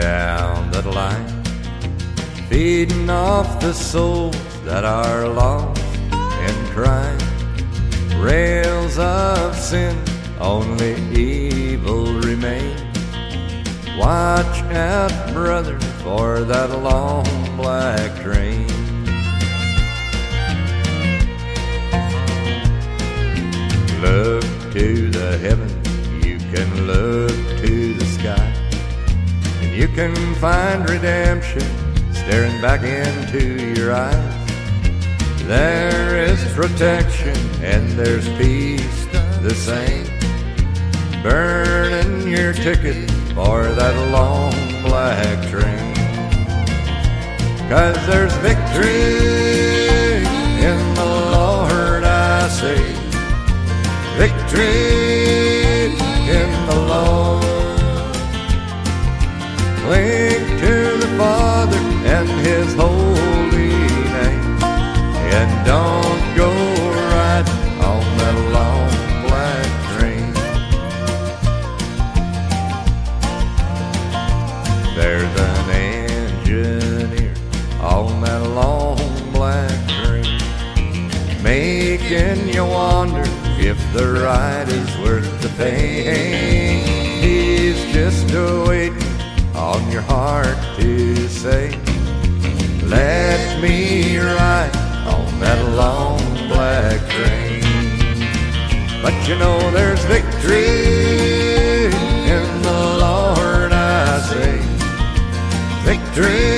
down that line, feeding off the souls that are lost in crime. Rails of sin, only evil remains. Watch out, brother, for that long black train. Look to the heavens, you can look you can find redemption staring back into your eyes. There is protection and there's peace the same. Burning your ticket for that long black train. Cause there's victory in the Lord, I say. Victory in the Lord. Cling to the Father and His holy name. And don't go riding on that long black train. There's an engineer on that long black train, making you wonder if the ride is worth the pain. He's just a waiting on your heart to say, Let me ride on that long black train. But you know there's victory in the Lord, I say. Victory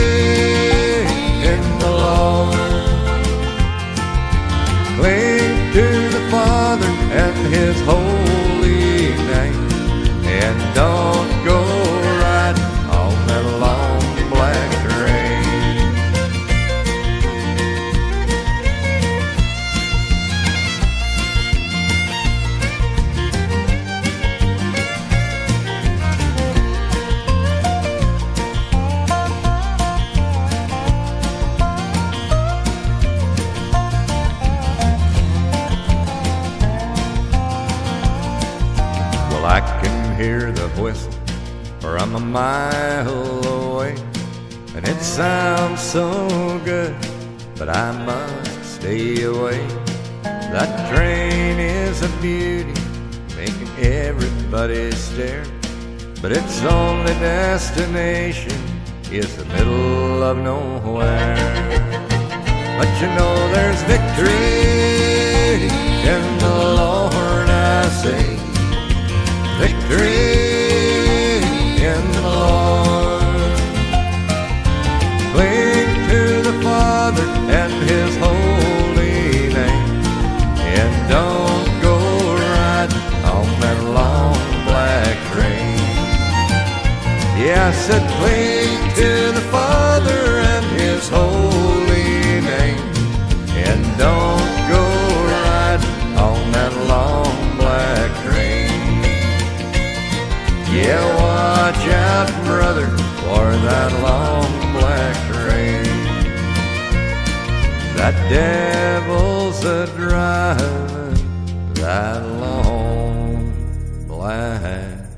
Well, I can hear the whistle from a mile away, and it sounds so good, but I must stay away. That train is a beauty, making everybody stare, but its only destination is the middle of nowhere. But you know there's victory Said, cling to the Father and His holy name. And don't go riding on that long black train. Yeah, watch out, brother, for that long black train. That devil's a driving that long black